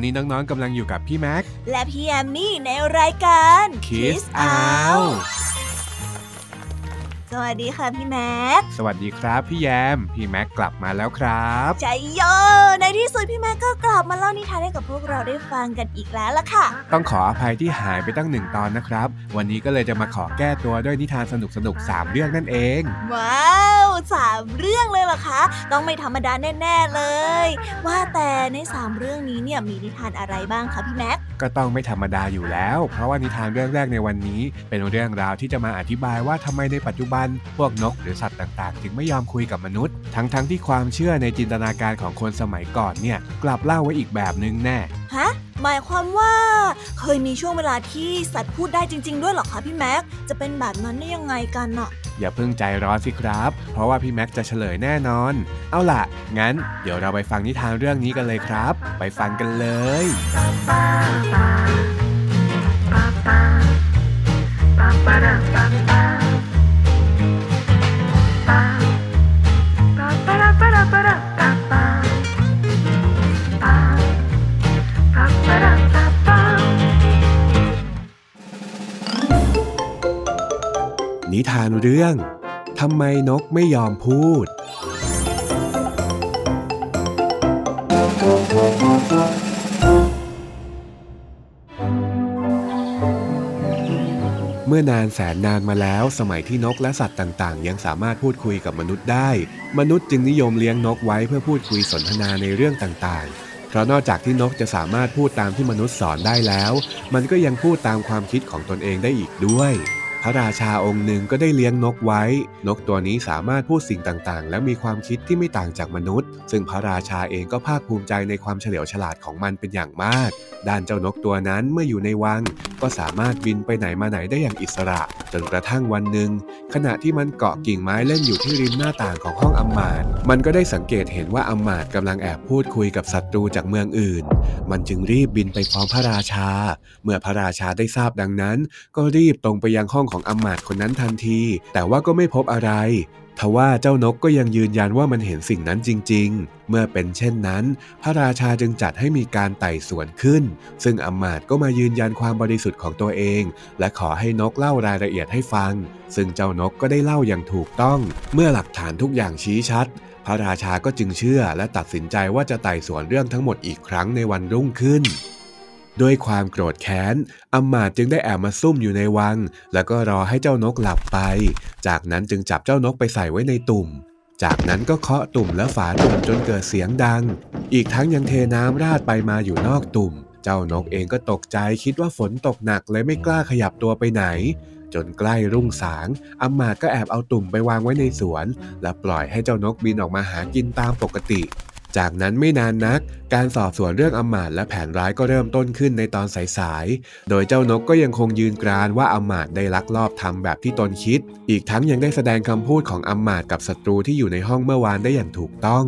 นนี้น้องๆกำลังอยู่กับพี่แม็ก และพี่แอมมี่ในรายการ Kiss Out สวัสดีค่ะพี่แม็ก สวัสดีครับพี่แยม พี่แม็กกลับมาแล้วครับใจโยในที่สุดพี่แม็กก็กลับมาเล่านิทานให้กับพวกเราได้ฟังกันอีกแล้วล่ะค่ะ ต้องขออภัยที่หายไปตั้งหนึ่งตอนนะครับ วันนี้ก็เลยจะมาขอแก้ตัวด้วยนิทานสนุกสนุกๆสามเรื่องนั่นเอง ว้าว สามเรื่องเลยเหรอคะ ต้องไม่ธรรมดาแน่ๆเลย ว่าแต่ในสามเรื่องนี้เนี่ยมีนิทานอะไรบ้างคะพี่แม็กก็ต้องไม่ธรรมดาอยู่แล้ว เพราะว่านิทานเรื่องแรกในวันนี้ เป็นเรื่องราวที่จะมาอธิบายว่าทำไมในปัจจุบัน พวกนกหรือสัตว์ต่างๆ ถึงไม่ยอมคุยกับมนุษย์ ทั้งๆทที่ความเชื่อในจินตนาการของคนสมัยก่อนเนี่ยกลับเล่าไว้อีกแบบนึงแน่ฮะ หมายความว่าเคยมีช่วงเวลาที่สัตว์พูดได้จริง ๆ ด้วยเหรอคะพี่แม็ก จะเป็นแบบนั้นได้ยังไงกันอะอย่าเพิ่งใจร้อนสิครับ เพราะว่าพี่แม็กจะเฉลยแน่นอน เอาล่ะ งั้น เดี๋ยวเราไปฟังนิทานเรื่องนี้กันเลยครับ ไปฟังกันเลย นิทานเรื่องทำไมนกไม่ยอมพูด เมื่อนานแสนนานมาแล้วสมัยที่นกและสัตว์ต่าง ๆ ยังสามารถพูดคุยกับมนุษย์ได้ มนุษย์จึงนิยมเลี้ยงนกไว้เพื่อพูดคุยสนทนาในเรื่องต่างๆเพราะนอกจากที่นกจะสามารถพูดตามที่มนุษย์สอนได้แล้ว มันก็ยังพูดตามความคิดของตนเองได้อีกด้วย พระราชาองค์หนึ่งก็ได้เลี้ยงนกไว้ นกตัวนี้สามารถพูดสิ่งต่างๆ และมีความคิดที่ไม่ต่างจากมนุษย์ ซึ่งพระราชาเองก็ภาคภูมิใจในความเฉลียวฉลาดของมันเป็นอย่างมาก ด้านเจ้านกตัวนั้นเมื่ออยู่ในวัง ก็สามารถบินไปไหนมาไหนได้อย่างอิสระ จนกระทั่งวันหนึ่ง ขณะที่มันเกาะกิ่งไม้เล่นอยู่ที่ริมหน้าต่างของห้องอำมาตย์มันก็ได้สังเกตเห็นว่าอำมาตย์กำลังแอบพูดคุยกับศัตรูจากเมืองอื่น มันจึงรีบบินไปพร้อมพระราชา เมื่อพระราชาได้ทราบดังนั้น ก็รีบตรงไปยังห้องของอำมาตย์คนนั้นทันที แต่ว่าก็ไม่พบอะไรทว่าเจ้านกก็ยังยืนยันว่ามันเห็นสิ่งนั้นจริง ๆ เมื่อเป็นเช่นนั้น พระราชาจึงจัดให้มีการไต่สวนขึ้น ซึ่งอำมาตย์ก็มายืนยันความบริสุทธิ์ของตัวเอง และขอให้นกเล่ารายละเอียดให้ฟัง ซึ่งเจ้านกก็ได้เล่าอย่างถูกต้อง เมื่อหลักฐานทุกอย่างชี้ชัด พระราชาก็จึงเชื่อและตัดสินใจว่าจะไต่สวนเรื่องทั้งหมดอีกครั้งในวันรุ่งขึ้น ด้วยความโกรธแค้นอำมาตย์จึงได้แอบมาซุ่มอยู่ในวัง แล้วก็รอให้เจ้านกหลับไป จากนั้นจึงจับเจ้านกไปใส่ไว้ในตุ่ม จากนั้นก็เคาะตุ่มและฝาตุ่มจนเกิดเสียงดัง อีกทั้งยังเทน้ำราดไปมาอยู่นอกตุ่ม เจ้านกเองก็ตกใจคิดว่าฝนตกหนักเลยไม่กล้าขยับตัวไปไหน จนใกล้รุ่งสางอำมาตย์ก็แอบเอาตุ่มไปวางไว้ในสวน และปล่อยให้เจ้านกบินออกมาหากินตามปกติ จากนั้นไม่นานนัก การสอบสวนเรื่องอำมาตย์และแผนร้ายก็เริ่มต้นขึ้นในตอนสายๆ โดยเจ้านกก็ยังคงยืนกรานว่าอำมาตย์ได้ลักลอบทำแบบที่ตนคิด อีกทั้งยังได้แสดงคำพูดของอำมาตย์กับศัตรูที่อยู่ในห้องเมื่อวานได้อย่างถูกต้อง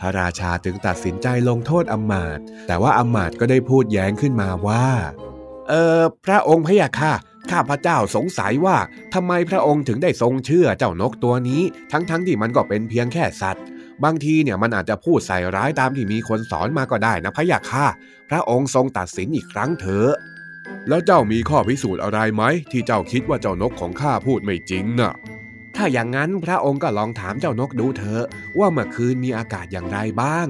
พระราชาจึงตัดสินใจลงโทษอำมาตย์แต่ว่าอำมาตย์ก็ได้พูดแย้งขึ้นมาว่า เออพระองค์พะยะค่ะข้าพระเจ้าสงสัยว่าทำไมพระองค์ถึงได้ทรงเชื่อเจ้านกตัวนี้ ทั้งๆทที่มันก็เป็นเพียงแค่สัตว์ บางทีเนี่ยมันอาจจะพูดใส่ร้ายตามที่มีคนสอนมาก็ได้นะพะยะค่ะ พระองค์ทรงตัดสินอีกครั้งเถอะ แล้วเจ้ามีข้อพิสูจน์อะไรไหม ที่เจ้าคิดว่าเจ้านกของข้าพูดไม่จริงน่ะ ถ้าอย่างนั้นพระองค์ก็ลองถามเจ้านกดูเถอะว่าเมื่อคืนมีอากาศอย่างไรบ้าง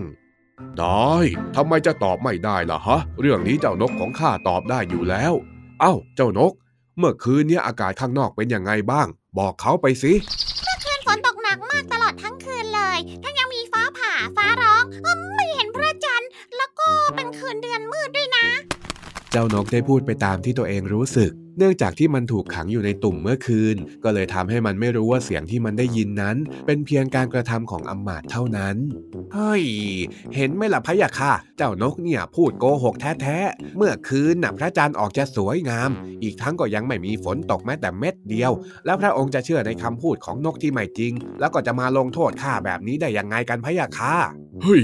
ได้ทำไมจะตอบไม่ได้ล่ะฮะ เรื่องนี้เจ้านกของข้าตอบได้อยู่แล้ว เอ้า เจ้านก เมื่อคืนเนี้อากาศข้างนอกเป็นยังไงบ้าง บอกเขาไปสิคืนฝนตกหนักมากต คืนเดือนมืดด้วยนะ เจ้านกได้พูดไปตามที่ตัวเองรู้สึกเนื่องจากที่มันถูกขังอยู่ในตุ่มเมื่อคืน ก็เลยทำให้มันไม่รู้ว่าเสียงที่มันได้ยินนั้น เป็นเพียงการกระทำของอำมาตย์เท่านั้น เฮ้ย เห็นไหมล่ะพะยะค่ะ เจ้านกเนี่ยพูดโกหกแท้ๆ เมื่อคืนน่ะพระจันทร์ออกจะสวยงาม อีกทั้งก็ยังไม่มีฝนตกแม้แต่เม็ดเดียว แล้วพระองค์จะเชื่อในคำพูดของนกที่ไม่จริง แล้วก็จะมาลงโทษข้าแบบนี้ได้ยังไงกันพะยะค่ะ เฮ้ย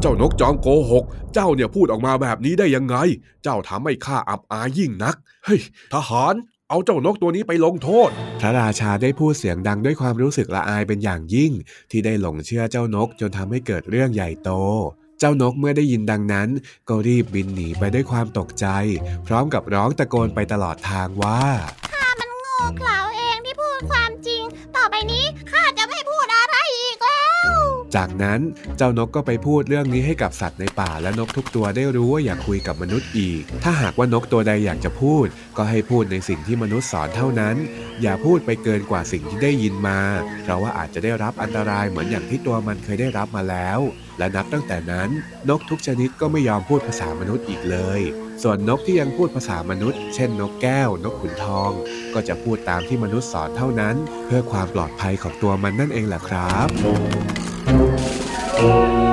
เจ้านกจอมโกหก เจ้าเนี่ยพูดออกมาแบบนี้ได้ยังไง เจ้าทำให้ข้าอับอายยิ่งนัก เฮ้ยทหารเอาเจ้านกตัวนี้ไปลงโทษ พระราชาได้พูดเสียงดังด้วยความรู้สึกละอายเป็นอย่างยิ่ง ที่ได้หลงเชื่อเจ้านกจนทำให้เกิดเรื่องใหญ่โต เจ้านกเมื่อได้ยินดังนั้น ก็รีบบินหนีไปด้วยความตกใจ พร้อมกับร้องตะโกนไปตลอดทางว่ามันโง่เขลา จากนั้นเจ้านกก็ไปพูดเรื่องนี้ให้กับสัตว์ในป่าและนกทุกตัวได้รู้ว่าอย่าคุยกับมนุษย์อีก ถ้าหากว่านกตัวใดอยากจะพูด ก็ให้พูดในสิ่งที่มนุษย์สอนเท่านั้น อย่าพูดไปเกินกว่าสิ่งที่ได้ยินมา เพราะว่าอาจจะได้รับอันตรายเหมือนอย่างที่ตัวมันเคยได้รับมาแล้ว และนับตั้งแต่นั้น นกทุกชนิดก็ไม่ยอมพูดภาษามนุษย์อีกเลย ส่วนนกที่ยังพูดภาษามนุษย์ เช่น นกแก้ว นกขุนทอง ก็จะพูดตามที่มนุษย์สอนเท่านั้น เพื่อความปลอดภัยของตัวมันนั่นเองแหละครับ โ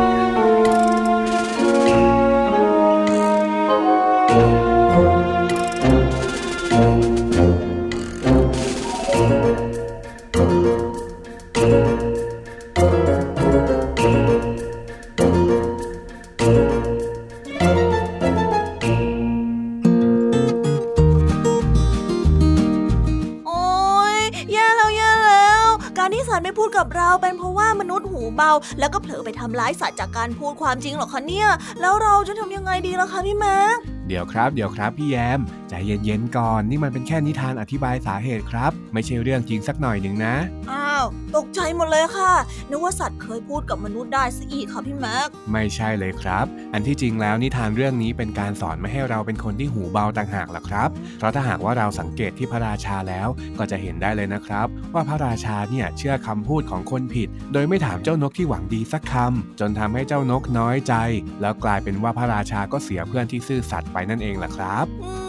แล้วก็เผลอไปทำร้ายสัตว์จากการพูดความจริงเหรอคะเนี่ย แล้วเราจะทำยังไงดีล่ะคะพี่แม็กเดี๋ยวครับ เดี๋ยวครับพี่แยมใจเย็นๆก่อน นี่มันเป็นแค่นิทานอธิบายสาเหตุครับ ไม่ใช่เรื่องจริงสักหน่อยหนึ่งนะอ้าว ตกใจหมดเลยค่ะ นึกว่าสัตว์เคยพูดกับมนุษย์ได้ซะอีกค่ะพี่แม็ก ไม่ใช่เลยครับ อันที่จริงแล้วนิทานเรื่องนี้เป็นการสอนไม่ให้เราเป็นคนที่หูเบาต่างหากล่ะครับ เพราะถ้าหากว่าเราสังเกตที่พระราชาแล้วก็จะเห็นได้เลยนะครับ ว่าพระราชาเนี่ยเชื่อคำพูดของคนผิด โดยไม่ถามเจ้านกที่หวังดีสักคำจนทำให้เจ้านกน้อยใจ แล้วกลายเป็นว่าพระราชาก็เสียเพื่อนที่ซื่อสัตย์ไปนั่นเองล่ะครับ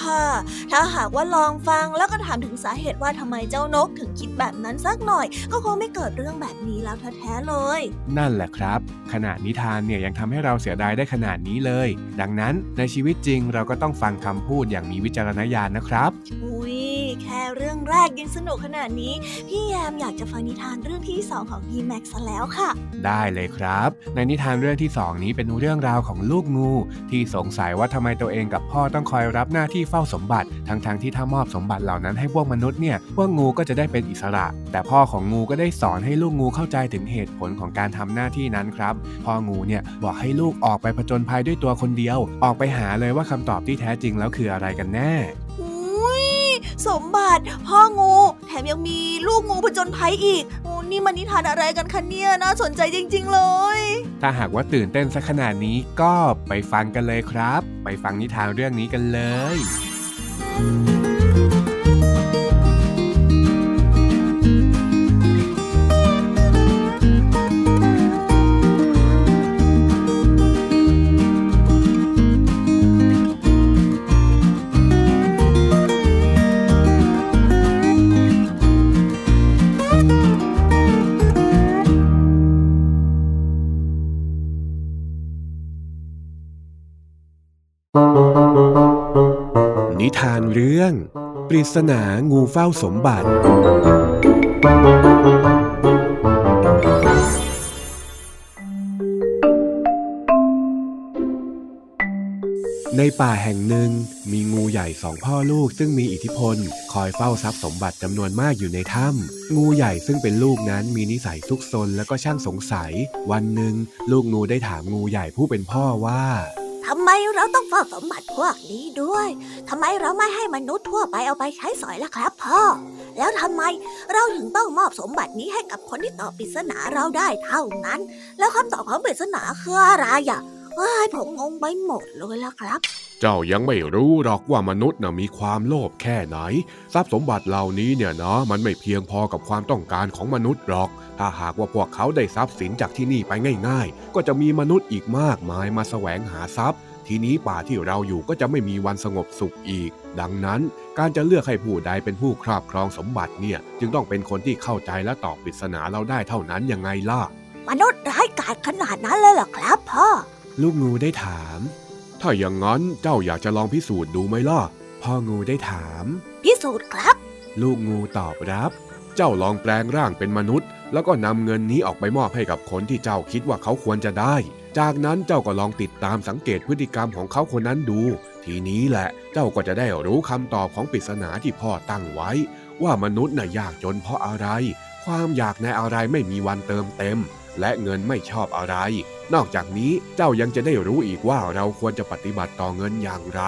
ค่ะ ถ้าหากว่าลองฟังแล้วก็ถามถึงสาเหตุว่าทำไมเจ้านกถึงคิดแบบนั้นสักหน่อย ก็คงไม่เกิดเรื่องแบบนี้แล้วแท้ๆเลย นั่นแหละครับ ขนาดนิทานเนี่ยยังทำให้เราเสียดายได้ขนาดนี้เลย ดังนั้นในชีวิตจริงเราก็ต้องฟังคำพูดอย่างมีวิจารณญาณนะครับ อุ้ย แค่เรื่องแรกยังสนุกขนาดนี้ พี่แยมอยากจะฟังนิทานเรื่องที่สองของพี่แม็กซ์แล้วค่ะ ได้เลยครับ ในนิทานเรื่องที่2นี้เป็นเรื่องราวของลูกงู ที่สงสัยว่าทำไมตัวเองกับพ่อต้องคอยรับหน้าที่เฝ้าสมบัติ ทั้งๆทที่ถ้ามอบสมบัติเหล่านั้นให้พวกมนุษย์เนี่ยพวกงูก็จะได้เป็นอิสระ แต่พ่อของงูก็ได้สอนให้ลูกงูเข้าใจถึงเหตุผลของการทำหน้าที่นั้นครับพ่องูเนี่ยบอกให้ลูกออกไปผจญภัยด้วยตัวคนเดียว ออกไปหาเลยว่าคำตอบที่แท้จริงแล้วคืออะไรกันแน่ สมบัติ พ่องู แถมยังมีลูกงูผจญภัยอีกโอ้นี่มันนิทานอะไรกันคะเนี่ยน่าสนใจจริง ๆ เลย ถ้าหากว่าตื่นเต้นสักขนาดนี้ก็ไปฟังกันเลยครับ ไปฟังนิทานเรื่องนี้กันเลยนิ ปริศนางูเฝ้าสมบัติ ในป่าแห่งหนึ่ง มีงูใหญ่สองพ่อลูกซึ่งมีอิทธิพล คอยเฝ้าทรัพย์สมบัติจำนวนมากอยู่ในถ้ำงูใหญ่ซึ่งเป็นลูกนั้นมีนิสัยซุกซนและก็ช่างสงสัย วันหนึ่ง ลูกงูได้ถามงูใหญ่ผู้เป็นพ่อว่า ทำไมเราต้องเฝ้าสมบัติพวกนี้ด้วยทำไมเราไม่ให้มนุษย์ทั่วไปเอาไปใช้สอยล่ะครับพ่อ แล้วทำไมเราถึงต้องมอบสมบัตินี้ให้กับคนที่ตอบปริศนาเราได้เท่านั้น แล้วคำตอบของปริศนาคืออะไรอะ ว้ายผมงงไปหมดเลยล่ะครับ เจ้ายังไม่รู้หรอกว่ามนุษย์น่ะมีความโลภแค่ไหน ทรัพย์สมบัติเหล่านี้เนี่ยเนาะมันไม่เพียงพอกับความต้องการของมนุษย์หรอก ถ้าหากว่าพวกเขาได้ทรัพย์สินจากที่นี่ไปง่าย ๆ ก็จะมีมนุษย์อีกมากมายมาแสวงหาทรัพย์ ทีนี้ป่าที่เราอยู่ก็จะไม่มีวันสงบสุขอีก ดังนั้น การจะเลือกให้ผู้ใดเป็นผู้ครอบครองสมบัติเนี่ยจึงต้องเป็นคนที่เข้าใจและตอบปริศนาเราได้เท่านั้นยังไงล่ะมนุษย์ร้ายกาจขนาดนั้นเลยเหรอครับพ่อ ลูกงูได้ถาม ถ้าอย่างนั้นเจ้าอยากจะลองพิสูจน์ดูไหมล่ะ พ่องูได้ถาม พิสูจน์ครับ ลูกงูตอบรับ เจ้าลองแปลงร่างเป็นมนุษย์ แล้วก็นำเงินนี้ออกไปมอบให้กับคนที่เจ้าคิดว่าเขาควรจะได้ จากนั้นเจ้าก็ลองติดตามสังเกตพฤติกรรมของเขาคนนั้นดู ทีนี้แหละเจ้าก็จะได้รู้คำตอบของปริศนาที่พ่อตั้งไว้ ว่ามนุษย์น่ะยากจนเพราะอะไร ความอยากในอะไรไม่มีวันเติมเต็ม และเงินไม่ชอบอะไร นอกจากนี้เจ้ายังจะได้รู้อีกว่าเราควรจะปฏิบัติต่อเงินอย่างไร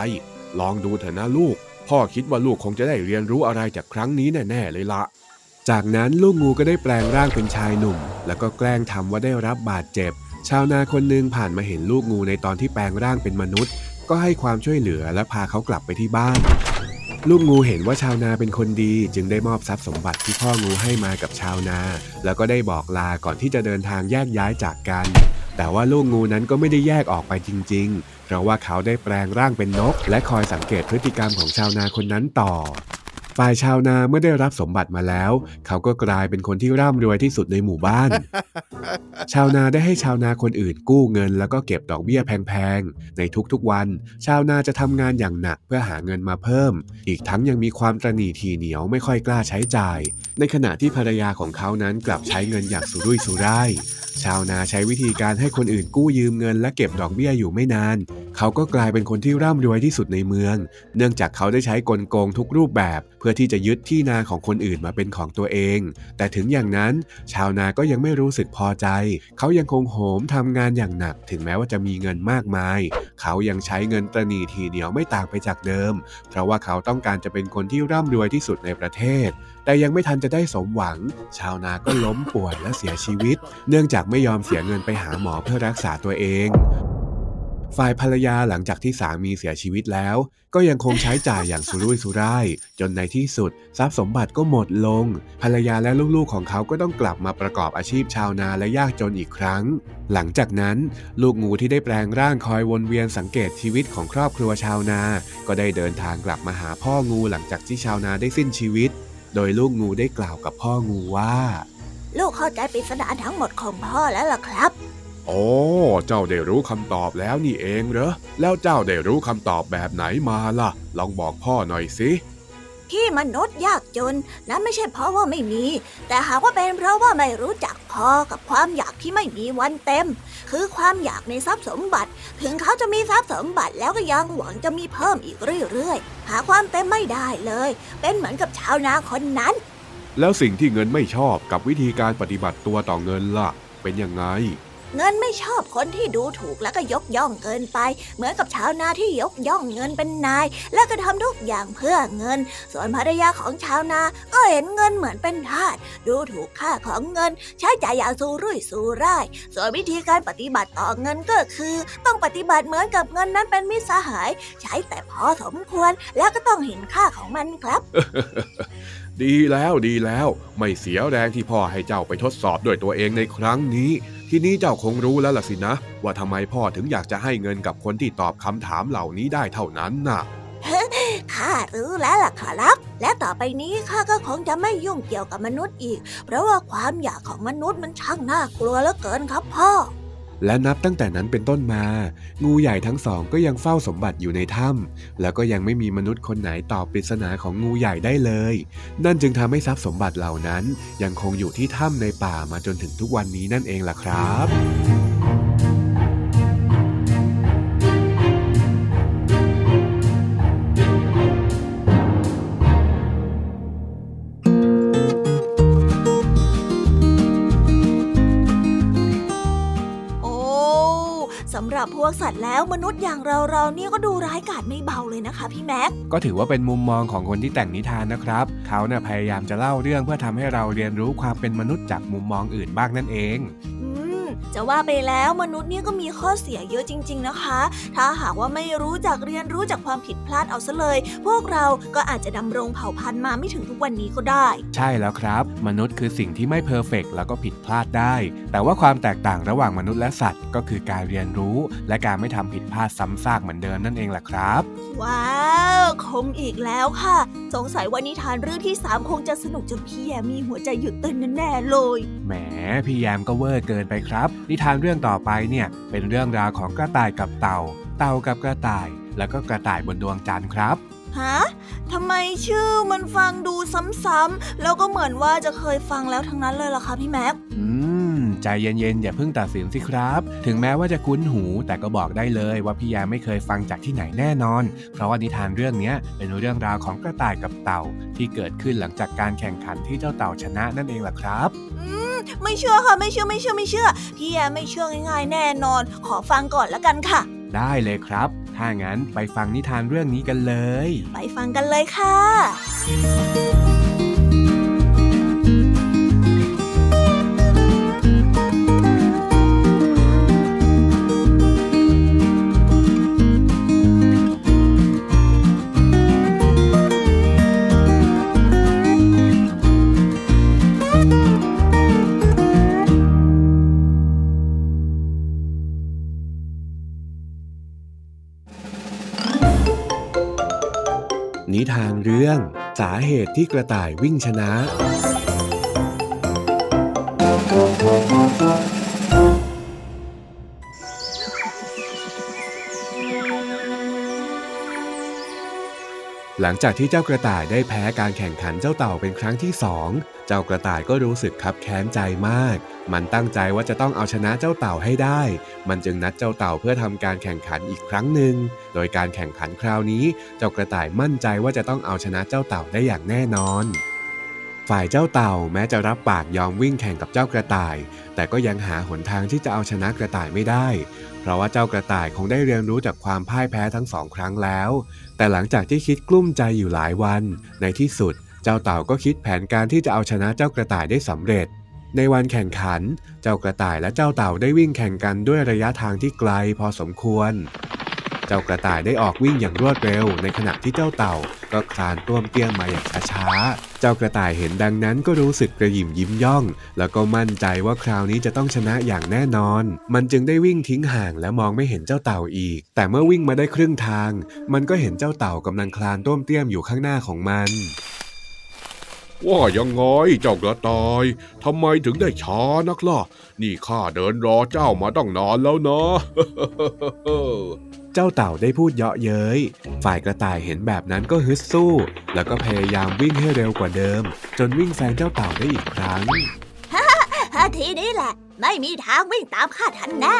ลองดูเถอะนะลูก พ่อคิดว่าลูกคงจะได้เรียนรู้อะไรจากครั้งนี้แน่ๆเลยละจากนั้นลูกงูก็ได้แปลงร่างเป็นชายหนุ่ม แล้วก็แกล้งทำว่าได้รับบาดเจ็บ ชาวนาคนหนึ่งผ่านมาเห็นลูกงูในตอนที่แปลงร่างเป็นมนุษย์ ก็ให้ความช่วยเหลือและพาเขากลับไปที่บ้าน ลูกงูเห็นว่าชาวนาเป็นคนดี จึงได้มอบทรัพย์สมบัติที่พ่องูให้มากับชาวนา แล้วก็ได้บอกลาก่อนที่จะเดินทางแยกย้ายจากกัน แต่ว่าลูกงูนั้นก็ไม่ได้แยกออกไปจริง ๆ เพราะว่าเขาได้แปลงร่างเป็นนก และคอยสังเกตพฤติกรรมของชาวนาคนนั้นต่อ ฝ่ายชาวนาเมื่อได้รับสมบัติมาแล้ว เขาก็กลายเป็นคนที่ร่ำรวยที่สุดในหมู่บ้าน ชาวนาได้ให้ชาวนาคนอื่นกู้เงิน แล้วก็เก็บดอกเบี้ยแพงๆ ในทุกๆวัน ชาวนาจะทำงานอย่างหนักเพื่อหาเงินมาเพิ่ม อีกทั้งยังมีความตระหนี่ทีเหนียวไม่ค่อยกล้าใช้จ่าย ในขณะที่ภรรยาของเขานั้นกลับใช้เงินอย่างสุรุ่ยสุร่ายชาวนาใช้วิธีการให้คนอื่นกู้ยืมเงินและเก็บดอกเบี้ยอยู่ไม่นาน เขาก็กลายเป็นคนที่ร่ำรวยที่สุดในเมือง เนื่องจากเขาได้ใช้กลโกงทุกรูปแบบ เพื่อที่จะยึดที่นาของคนอื่นมาเป็นของตัวเอง แต่ถึงอย่างนั้น ชาวนาก็ยังไม่รู้สึกพอใจ เขายังคงโหมทำงานอย่างหนัก ถึงแม้ว่าจะมีเงินมากมาย เขายังใช้เงินตระหนี่ทีเหนียวไม่ต่างไปจากเดิม เพราะว่าเขาต้องการจะเป็นคนที่ร่ำรวยที่สุดในประเทศ แต่ยังไม่ทันจะได้สมหวัง ชาวนาก็ล้มป่วยและเสียชีวิต เนื่องจากไม่ยอมเสียเงินไปหาหมอเพื่อรักษาตัวเอง ฝ่ายภรรยาหลังจากที่สามีเสียชีวิตแล้ว ก็ยังคงใช้จ่ายอย่างสุรุ่ยสุร่าย จนในที่สุด ทรัพย์สมบัติก็หมดลง ภรรยาและลูกๆของเขาก็ต้องกลับมาประกอบอาชีพชาวนาและยากจนอีกครั้ง หลังจากนั้น ลูกงูที่ได้แปลงร่างคอยวนเวียนสังเกตชีวิตของครอบครัวชาวนา ก็ได้เดินทางกลับมาหาพ่องูหลังจากที่ชาวนาได้สิ้นชีวิต โดยลูกงูได้กล่าวกับพ่องูว่า ลูกเข้าใจปริศนาทั้งหมดของพ่อแล้วล่ะครับ โอ้ เจ้าได้รู้คำตอบแล้วนี่เองเหรอ แล้วเจ้าได้รู้คำตอบแบบไหนมาล่ะ ลองบอกพ่อหน่อยสิที่มนุษย์ยากจนนั้นไม่ใช่เพราะว่าไม่มี แต่หากว่าเป็นเพราะว่าไม่รู้จักพอกับความอยากที่ไม่มีวันเต็ม คือความอยากในทรัพย์สมบัติ ถึงเขาจะมีทรัพย์สมบัติแล้วก็ยังหวังจะมีเพิ่มอีกเรื่อยๆ หาความเต็มไม่ได้เลย เป็นเหมือนกับชาวนาคนนั้น แล้วสิ่งที่เงินไม่ชอบกับวิธีการปฏิบัติตัวต่อเงินล่ะ เป็นยังไง เงินไม่ชอบคนที่ดูถูกแล้วก็ยกย่องเกินไป เหมือนกับชาวนาที่ยกย่องเงินเป็นนาย แล้วก็ทำทุกอย่างเพื่อเงิน ส่วนภรรยาของชาวนาก็เห็นเงินเหมือนเป็นทาสดูถูกค่าของเงิน ใช้จ่ายอย่างสูรุ่ยสูร่าย ส่วนวิธีการปฏิบัติต่อเงินก็คือ ต้องปฏิบัติเหมือนกับเงินนั้นเป็นมิตรสหาย ใช้แต่พอสมควรแล้วก็ต้องเห็นค่าของมันครับ ดีแล้วดีแล้วไม่เสียแรงที่พ่อให้เจ้าไปทดสอบด้วยตัวเองในครั้งนี้ ทีนี้เจ้าคงรู้แล้วล่ะสินะ ว่าทำไมพ่อถึงอยากจะให้เงินกับคนที่ตอบคำถามเหล่านี้ได้เท่านั้นน่ะข้ารู้แล้วล่ะครับ และต่อไปนี้ข้าก็คงจะไม่ยุ่งเกี่ยวกับมนุษย์อีก เพราะว่าความอยากของมนุษย์มันช่างน่ากลัวเหลือเกินครับพ่อ และนับตั้งแต่นั้นเป็นต้นมา งูใหญ่ทั้งสองก็ยังเฝ้าสมบัติอยู่ในถ้ำแล้วก็ยังไม่มีมนุษย์คนไหนตอบปริศนาของงูใหญ่ได้เลย นั่นจึงทำให้ทรัพย์สมบัติเหล่านั้น ยังคงอยู่ที่ถ้ำในป่ามาจนถึงทุกวันนี้นั่นเองล่ะครับ สัตว์แล้วมนุษย์อย่างเราเราเนี่ยก็ดูร้ายกาจไม่เบาเลยนะคะพี่แม็กก็ถือว่าเป็นมุมมองของคนที่แต่งนิทานนะครับเขาเนี่ยพยายามจะเล่าเรื่องเพื่อทำให้เราเรียนรู้ความเป็นมนุษย์จากมุมมองอื่นบ้างนั่นเอง จะว่าไปแล้วมนุษย์เนี่ยก็มีข้อเสียเยอะจริง ๆนะคะ ถ้าหากว่าไม่รู้จักเรียนรู้จากความผิดพลาดเอาซะเลย พวกเราก็อาจจะดำรงเผ่าพันธุ์มาไม่ถึงทุกวันนี้ก็ได้ ใช่แล้วครับ มนุษย์คือสิ่งที่ไม่เพอร์เฟกแล้วก็ผิดพลาดได้ แต่ว่าความแตกต่างระหว่างมนุษย์และสัตว์ ก็คือการเรียนรู้ และการไม่ทำผิดพลาดซ้ำซากเหมือนเดิมนั่นเองแหละครับ ว้าวคมอีกแล้วค่ะ สงสัยว่านิทานเรื่องที่สามคงจะสนุกจนพี่แยมมีหัวใจหยุดเต้นแน่ๆเลยแหมพี่แยมก็เวอร์เกินไปครับนิทานเรื่องต่อไปเนี่ยเป็นเรื่องราวของกระต่ายกับเต่า เต่ากับกระต่าย แล้วก็กระต่ายบนดวงจันทร์ครับฮะทำไมชื่อมันฟังดูซ้ำๆ แล้วก็เหมือนว่าจะเคยฟังแล้วทั้งนั้นเลยล่ะคะพี่แม็กอืม ใจเย็นๆ อย่าเพิ่งตัดสินสิครับ ถึงแม้ว่าจะคุ้นหู แต่ก็บอกได้เลยว่าพี่แยมไม่เคยฟังจากที่ไหนแน่นอน เพราะว่านิทานเรื่องนี้เป็นเรื่องราวของกระต่ายกับเต่า ที่เกิดขึ้นหลังจากการแข่งขันที่เจ้าเต่าชนะนั่นเองล่ะครับ อืม ไม่เชื่อค่ะไม่เชื่อไม่เชื่อไม่เชื่อ พี่แยมไม่เชื่อง่ายๆแน่นอน ขอฟังก่อนละกันค่ะ ได้เลยครับ ถ้างั้นไปฟังนิทานเรื่องนี้กันเลย ไปฟังกันเลยค่ะ นิทานเรื่อง สาเหตุที่กระต่ายวิ่งชนะ หลังจากที่เจ้ากระต่ายได้แพ้การแข่งขันเจ้าเต่าเป็นครั้งที่สอง เจ้ากระต่ายก็รู้สึกคับแค้นใจมาก มันตั้งใจว่าจะต้องเอาชนะเจ้าเต่าให้ได้ มันจึงนัดเจ้าเต่าเพื่อทำการแข่งขันอีกครั้งหนึ่ง โดยการแข่งขันคราวนี้ เจ้ากระต่ายมั่นใจว่าจะต้องเอาชนะเจ้าเต่าได้อย่างแน่นอน ฝ่ายเจ้าเต่าแม้จะรับปากยอมวิ่งแข่งกับเจ้ากระต่าย แต่ก็ยังหาหนทางที่จะเอาชนะกระต่ายไม่ได้ เพราะว่าเจ้ากระต่ายคงได้เรียนรู้จากความพ่ายแพ้ทั้งสองครั้งแล้ว แต่หลังจากที่คิดกลุ้มใจอยู่หลายวัน ในที่สุด เจ้าเต่าก็คิดแผนการที่จะเอาชนะเจ้ากระต่ายได้สำเร็จ ในวันแข่งขัน เจ้ากระต่ายและเจ้าเต่าได้วิ่งแข่งกันด้วยระยะทางที่ไกลพอสมควร เจ้ากระต่ายได้ออกวิ่งอย่างรวดเร็ว ในขณะที่เจ้าเต่า ก็คลานต้วมเตี้ยมมาอย่างช้าๆ เจ้ากระต่ายเห็นดังนั้นก็รู้สึกกระหยิ่มยิ้มย่อง แล้วก็มั่นใจว่าคราวนี้จะต้องชนะอย่างแน่นอน มันจึงได้วิ่งทิ้งห่างและมองไม่เห็นเจ้าเต่าอีก แต่เมื่อวิ่งมาได้ครึ่งทาง มันก็เห็นเจ้าเต่ากำลังคลานต้วมเตี้ยมอยู่ข้างหน้าของมัน ว่ายังไงเจ้ากระต่ายทำไมถึงได้ช้านักล่ะ นี่ข้าเดินรอเจ้ามาต้องนานแล้วนะ เจ้าเต่าได้พูดเยาะเย้ย ฝ่ายกระต่ายเห็นแบบนั้นก็ฮึดสู้ แล้วก็พยายามวิ่งให้เร็วกว่าเดิม จนวิ่งแซงเจ้าเต่าได้อีกครั้ง ทีนี้แหละ ไม่มีทางวิ่งตามข้าทันแน่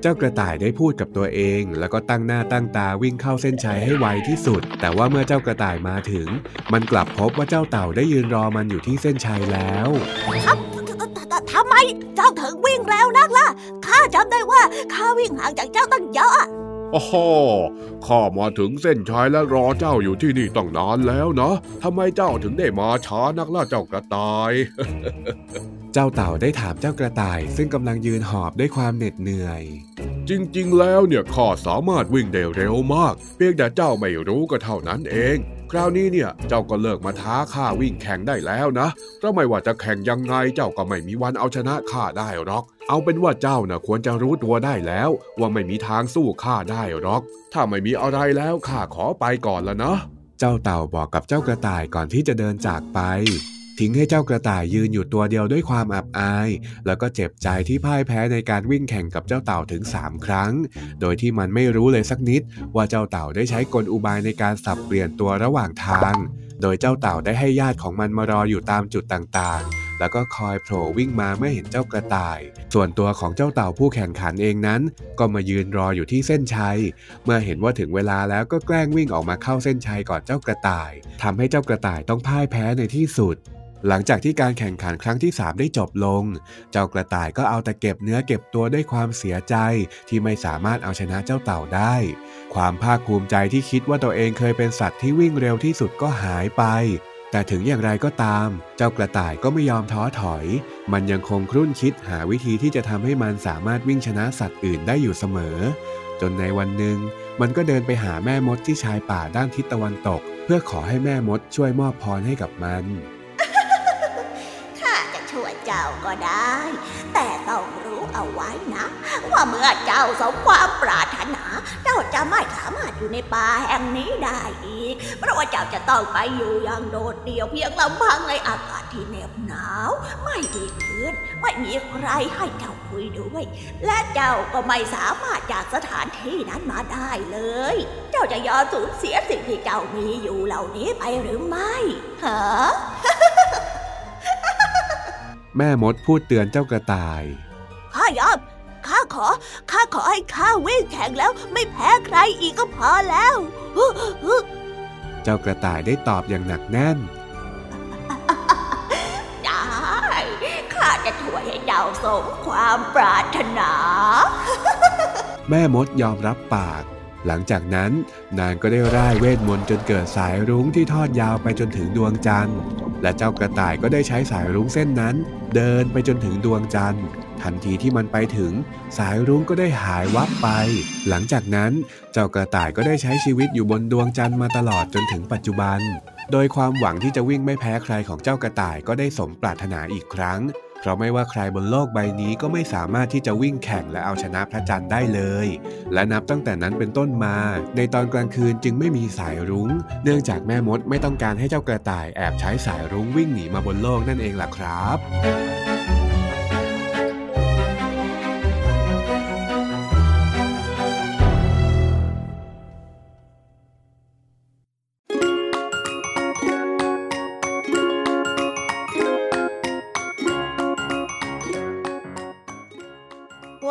เจ้ากระต่ายได้พูดกับตัวเอง แล้วก็ตั้งหน้าตั้งตาวิ่งเข้าเส้นชัยให้ไวที่สุด แต่ว่าเมื่อเจ้ากระต่ายมาถึง มันกลับพบว่าเจ้าเต่าได้ยืนรอมันอยู่ที่เส้นชัยแล้วครับทำไมเจ้าถึงวิ่งเร็วนักล่ะข้าจำได้ว่าข้าวิ่งห่างจากเจ้าตั้งเยอะโอ้โหข้ามาถึงเส้นชัยและรอเจ้าอยู่ที่นี่ต้องนานแล้วนะทำไมเจ้าถึงได้มาช้านักล่ะเจ้ากระต่าย เจ้าเต่าได้ถามเจ้ากระต่ายซึ่งกำลังยืนหอบด้วยความเหน็ดเหนื่อย จริงๆ แล้วเนี่ยข้าสามารถวิ่งได้เร็วมาก เพียงแต่เจ้าไม่รู้ก็เท่านั้นเอง คราวนี้เนี่ยเจ้าก็เลิกมาท้าข้าวิ่งแข่งได้แล้วนะเพราะไม่ว่าจะแข่งยังไงเจ้าก็ไม่มีวันเอาชนะข้าได้หรอก เอาเป็นว่าเจ้าน่ะควรจะรู้ตัวได้แล้ว ว่าไม่มีทางสู้ข้าได้หรอก ถ้าไม่มีอะไรแล้วข้าขอไปก่อนแล้วนะ เจ้าเต่าบอกกับเจ้ากระต่ายก่อนที่จะเดินจากไป ทิ้งให้เจ้ากระต่ายยืนอยู่ตัวเดียวด้วยความอับอาย แล้วก็เจ็บใจที่พ่ายแพ้ในการวิ่งแข่งกับเจ้าเต่าถึง 3 ครั้ง โดยที่มันไม่รู้เลยสักนิด ว่าเจ้าเต่าได้ใช้กลอุบายในการสับเปลี่ยนตัวระหว่างทาง โดยเจ้าเต่าได้ให้ญาติของมันมารออยู่ตามจุดต่างๆแล้วก็คอยโผล่วิ่งมาเมื่อเห็นเจ้ากระต่าย ส่วนตัวของเจ้าเต่าผู้แข่งขันเองนั้น ก็มายืนรออยู่ที่เส้นชัย เมื่อเห็นว่าถึงเวลาแล้วก็แกล้งวิ่งออกมาเข้าเส้นชัยก่อนเจ้ากระต่ายทำให้เจ้ากระต่ายต้องพ่ายแพ้ในที่สุด หลังจากที่การแข่งขันครั้งที่ 3 ได้จบลง เจ้ากระต่ายก็เอาแต่เก็บเนื้อเก็บตัวด้วยความเสียใจที่ไม่สามารถเอาชนะเจ้าเต่าได้ ความภาคภูมิใจที่คิดว่าตัวเองเคยเป็นสัตว์ที่วิ่งเร็วที่สุดก็หายไป แต่ถึงอย่างไรก็ตาม เจ้ากระต่ายก็ไม่ยอมท้อถอย มันยังคงครุ่นคิดหาวิธีที่จะทำให้มันสามารถวิ่งชนะสัตว์อื่นได้อยู่เสมอ จนในวันหนึ่ง มันก็เดินไปหาแม่มดที่ชายป่าด้านทิศตะวันตก เพื่อขอให้แม่มดช่วยมอบพรให้กับมัน ช่วยเจ้าก็ได้ แต่ต้องรู้เอาไว้นะ ว่าเมื่อเจ้าสมความปรารถนา เจ้าจะไม่สามารถอยู่ในป่าแห่งนี้ได้อีก เพราะว่าเจ้าจะต้องไปอยู่อย่างโดดเดี่ยวเพียงลำพังในอากาศที่เหน็บหนาว ไม่มีเพื่อนไม่มีใครให้เจ้าคุยด้วย และเจ้าก็ไม่สามารถจากสถานที่นั้นมาได้เลย เจ้าจะยอมสูญเสียสิ่งที่เจ้ามีอยู่เหล่านี้ไปหรือไม่ฮะ แม่มดพูดเตือนเจ้ากระต่าย ข้ายอมข้าขอ ข้าขอให้ข้าวิ่งแข่งแล้วไม่แพ้ใครอีกก็พอแล้วฮึฮึเจ้ากระต่ายได้ตอบอย่างหนักแน่น ได้ ข้าจะช่วยให้เจ้าสมความปรารถนา แม่มดยอมรับปาก หลังจากนั้นนางก็ได้ร่ายเวทมนต์จนเกิดสายรุ้งที่ทอดยาวไปจนถึงดวงจันทร์ และเจ้ากระต่ายก็ได้ใช้สายรุ้งเส้นนั้น เดินไปจนถึงดวงจันทร์ทันทีที่มันไปถึง สายรุ้งก็ได้หายวับไป หลังจากนั้นเจ้ากระต่ายก็ได้ใช้ชีวิตอยู่บนดวงจันทร์มาตลอดจนถึงปัจจุบัน โดยความหวังที่จะวิ่งไม่แพ้ใครของเจ้ากระต่ายก็ได้สมปรารถนาอีกครั้ง เพราะไม่ว่าใครบนโลกใบนี้ก็ไม่สามารถที่จะวิ่งแข่งและเอาชนะพระจันทร์ได้เลย และนับตั้งแต่นั้นเป็นต้นมา ในตอนกลางคืนจึงไม่มีสายรุง้ง เนื่องจากแม่มดไม่ต้องการให้เจ้ากระต่ายแอบใช้สายรุ้งวิ่งหนีมาบนโลกนั่นเองล่ะครับ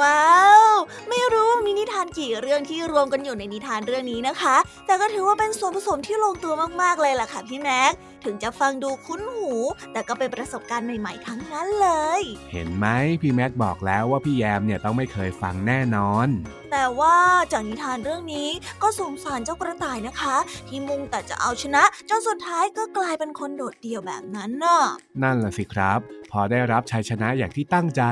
ว้าว ไม่รู้ว่ามีนิทานกี่เรื่องที่รวมกันอยู่ในนิทานเรื่องนี้นะคะ แต่ก็ถือว่าเป็นส่วนผสมที่ลงตัวมากๆเลยล่ะค่ะพี่แม็ก ถึงจะฟังดูคุ้นหู แต่ก็เป็นประสบการณ์ใหม่ๆทั้งนั้นเลย เห็นไหมพี่แม็กบอกแล้วว่าพี่แยมเนี่ยต้องไม่เคยฟังแน่นอน แต่ว่าจากนิทานเรื่องนี้ก็สงสารเจ้ากระต่ายนะคะ ที่มุ่งแต่จะเอาชนะจนสุดท้ายก็กลายเป็นคนโดดเดี่ยวแบบนั้นน่ะ นั่นล่ะสิครับ พอได้รับชัยชนะอย่างที่ตั้งใจ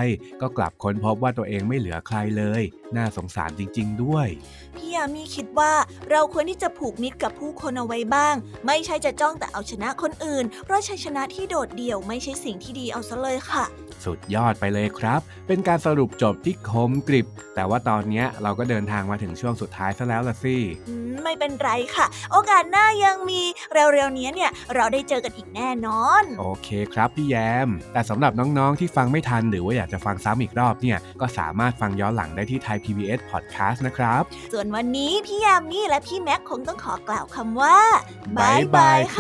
ก็กลับค้นพบว่าตัวเองไม่เหลือใครเลย น่าสงสารจริง ๆ ด้วย พี่ยามีคิดว่าเราควรที่จะผูกมิตรกับผู้คนเอาไว้บ้าง ไม่ใช่จะจ้องแต่เอาชนะคนอื่น เพราะชัยชนะที่โดดเดี่ยวไม่ใช่สิ่งที่ดีเอาซะเลยค่ะ สุดยอดไปเลยครับ เป็นการสรุปจบที่คมกริบ แต่ว่าตอนเนี้ยเราก็เดินทางมาถึงช่วงสุดท้ายซะแล้วล่ะสิอืมไม่เป็นไรค่ะ โอกาสหน้ายังมีเร็วๆนี้เนี่ยเราได้เจอกันอีกแน่นอน โอเคครับพี่แยมแต่สำหรับน้องๆ ที่ฟังไม่ทันหรือว่าอยากจะฟังซ้ำอีกรอบเนี่ยก็สามารถฟังย้อนหลังได้ที่ไทย PBS Podcast นะครับ ส่วนวันนี้พี่ยามีและพี่แม็กคงต้องขอกล่าวคำว่าบ๊ายบายค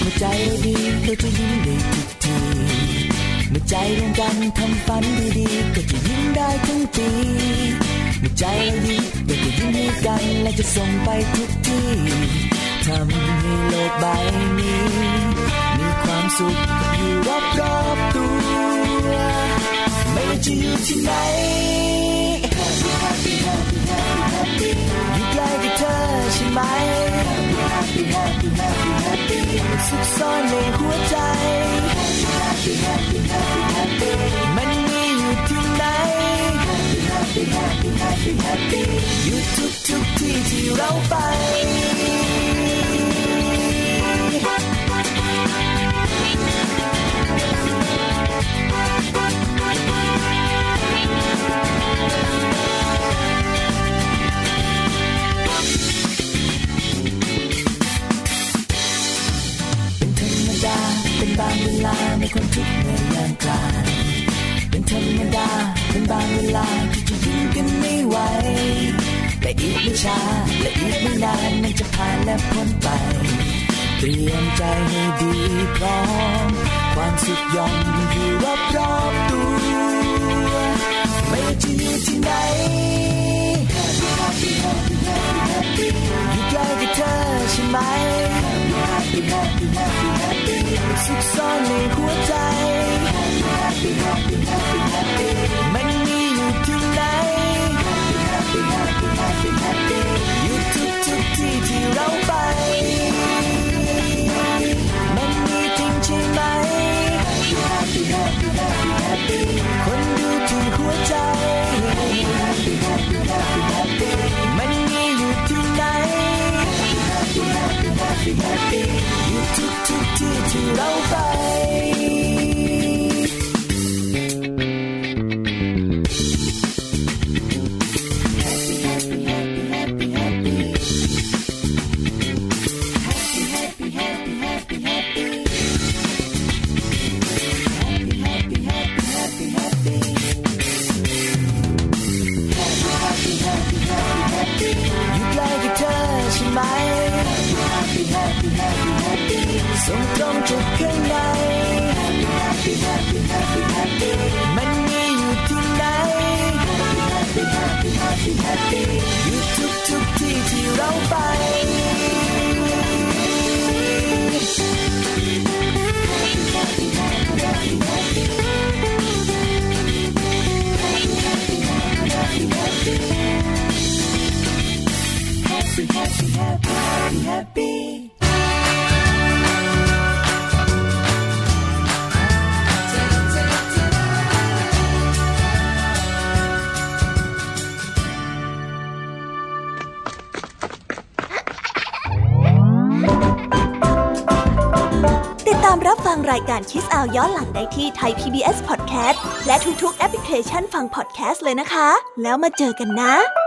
เมื่อใจเรับ「เราจะยิ้มได้ทุกทีเมื่อใจรวมกันทำฝันดีๆก็จะยิ้มได้ทั้งปีเมื่อใจเราดีเราจะยิ้มให้กันและจะส่งไปทุกที่ทำให้โลกใบนี้ มีความสุขอยู่รอบๆตัวไม่ว่าจะอยู่ที่ไหน Happy happy happy happy happy อยู่ใกล้กับเธอใช่ไหม Happy happy happy happy สุขซ่อนในหัวใจ Happy happy happy happy happy มันมีอยู่ที่ไหน Happy happy happy happy อยู่ทุกทุกที่ที่เราไปเป็ ลาในความทุกข์ในยามกลางเป็นธรรมดาเป็นบางเวลาที่จะยิ้มกันไม่ไหวแต่อีกไม่ช้าและอีกไม่นานมันจะผ่านและพ้นไป เตรียมใจให้ดีพร้อม ความสุขย่อมอยู่รอบรอบๆตัว ไม่ว่าจะอยู่ที่ไหน Happy happy happy happy happy อยู่ใกล้กับเธอใช่ไหม Happy happy happy happy สุขซ่อนในหัวใจ Happy happy happy happy มันมีอยู่ที่ไหน Happy happy happy happy อยู่ทุกทุกๆที่ที่เรา ที่ที่าวย้อนหลังได้ที่ไทย PBS Podcast และทุกๆแอปพลิเคชันฟัง podcast เลยนะคะ แล้วมาเจอกันนะ